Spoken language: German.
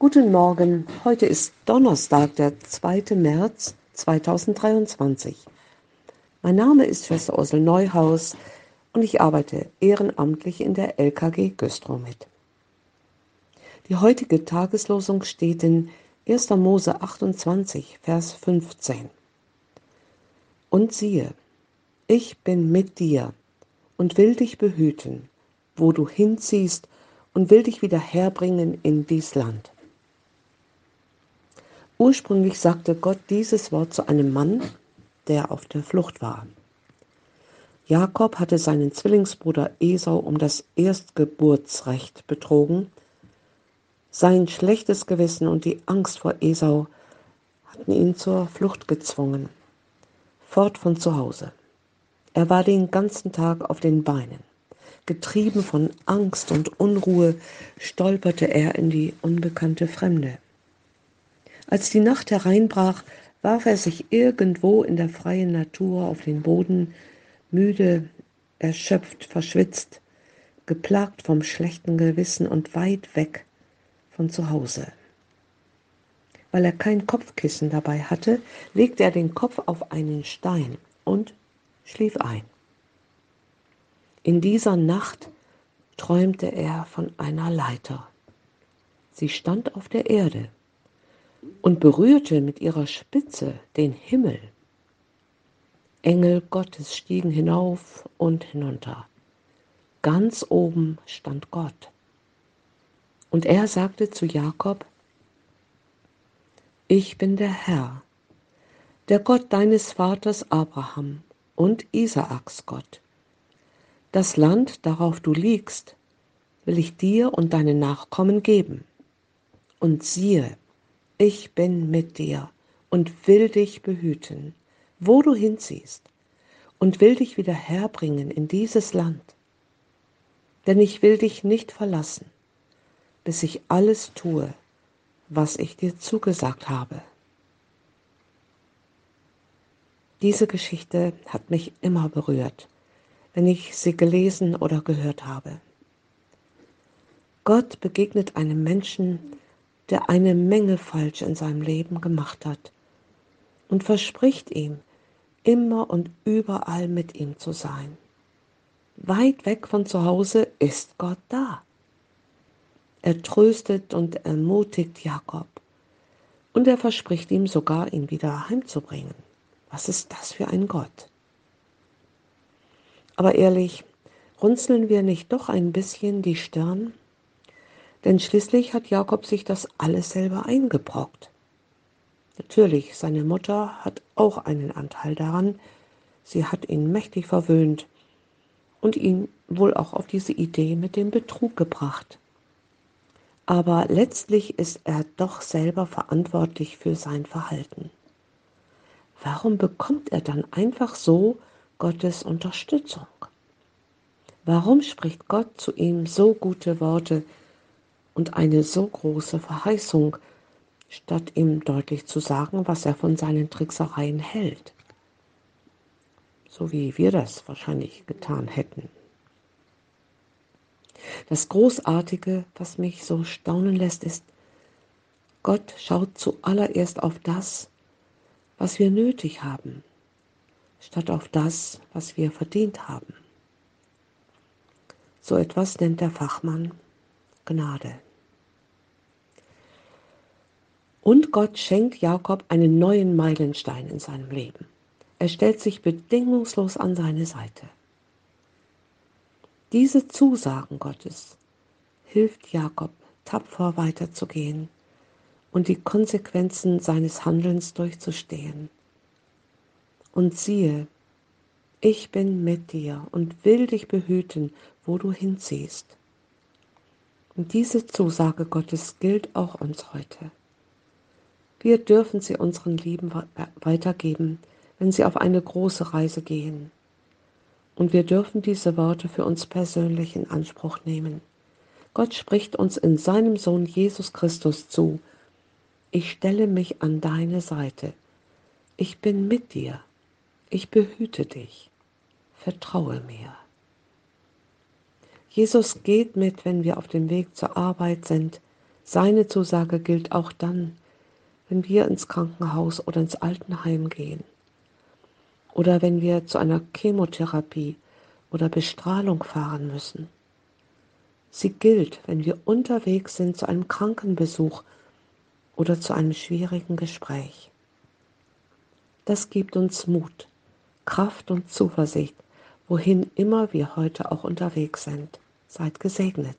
Guten Morgen, heute ist Donnerstag, der 2. März 2023. Mein Name ist Schwester Ursel Neuhaus und ich arbeite ehrenamtlich in der LKG Güstrow mit. Die heutige Tageslosung steht in 1. Mose 28, Vers 15. Und siehe, ich bin mit dir und will dich behüten, wo du hinziehst und will dich wieder herbringen in dies Land. Ursprünglich sagte Gott dieses Wort zu einem Mann, der auf der Flucht war. Jakob hatte seinen Zwillingsbruder Esau um das Erstgeburtsrecht betrogen. Sein schlechtes Gewissen und die Angst vor Esau hatten ihn zur Flucht gezwungen, fort von zu Hause. Er war den ganzen Tag auf den Beinen. Getrieben von Angst und Unruhe stolperte er in die unbekannte Fremde. Als die Nacht hereinbrach, warf er sich irgendwo in der freien Natur auf den Boden, müde, erschöpft, verschwitzt, geplagt vom schlechten Gewissen und weit weg von zu Hause. Weil er kein Kopfkissen dabei hatte, legte er den Kopf auf einen Stein und schlief ein. In dieser Nacht träumte er von einer Leiter. Sie stand auf der Erde und berührte mit ihrer Spitze den Himmel. Engel Gottes stiegen hinauf und hinunter. Ganz oben stand Gott. Und er sagte zu Jakob, Ich bin der Herr, der Gott deines Vaters Abraham und Isaaks Gott. Das Land, darauf du liegst, will ich dir und deinen Nachkommen geben. Und siehe, ich bin mit dir und will dich behüten, wo du hinziehst, und will dich wieder herbringen in dieses Land. Denn ich will dich nicht verlassen, bis ich alles tue, was ich dir zugesagt habe. Diese Geschichte hat mich immer berührt wenn ich sie gelesen oder gehört habe. Gott begegnet einem Menschen, der eine Menge falsch in seinem Leben gemacht hat und verspricht ihm, immer und überall mit ihm zu sein. Weit weg von zu Hause ist Gott da. Er tröstet und ermutigt Jakob und er verspricht ihm sogar, ihn wieder heimzubringen. Was ist das für ein Gott? Aber ehrlich, runzeln wir nicht doch ein bisschen die Stirn? Denn schließlich hat Jakob sich das alles selber eingebrockt. Natürlich, seine Mutter hat auch einen Anteil daran. Sie hat ihn mächtig verwöhnt und ihn wohl auch auf diese Idee mit dem Betrug gebracht. Aber letztlich ist er doch selber verantwortlich für sein Verhalten. Warum bekommt er dann einfach so Gottes Unterstützung. Warum spricht Gott zu ihm so gute Worte und eine so große Verheißung, statt ihm deutlich zu sagen, was er von seinen Tricksereien hält? So wie wir das wahrscheinlich getan hätten. Das Großartige, was mich so staunen lässt, ist, Gott schaut zuallererst auf das, was wir nötig haben, statt auf das, was wir verdient haben. So etwas nennt der Fachmann Gnade. Und Gott schenkt Jakob einen neuen Meilenstein in seinem Leben. Er stellt sich bedingungslos an seine Seite. Diese Zusagen Gottes hilft Jakob tapfer weiterzugehen und die Konsequenzen seines Handelns durchzustehen und siehe, ich bin mit dir und will dich behüten, wo du hinziehst. Und diese Zusage Gottes gilt auch uns heute. Wir dürfen sie unseren Lieben weitergeben, wenn sie auf eine große Reise gehen. Und wir dürfen diese Worte für uns persönlich in Anspruch nehmen. Gott spricht uns in seinem Sohn Jesus Christus zu. Ich stelle mich an deine Seite. Ich bin mit dir ich behüte dich, vertraue mir. Jesus geht mit, wenn wir auf dem Weg zur Arbeit sind, Seine Zusage gilt auch dann, wenn wir ins Krankenhaus oder ins Altenheim gehen oder wenn wir zu einer Chemotherapie oder Bestrahlung fahren müssen. Sie gilt, wenn wir unterwegs sind zu einem Krankenbesuch oder zu einem schwierigen Gespräch. Das gibt uns Mut, Kraft und Zuversicht, wohin immer wir heute auch unterwegs sind. Seid gesegnet.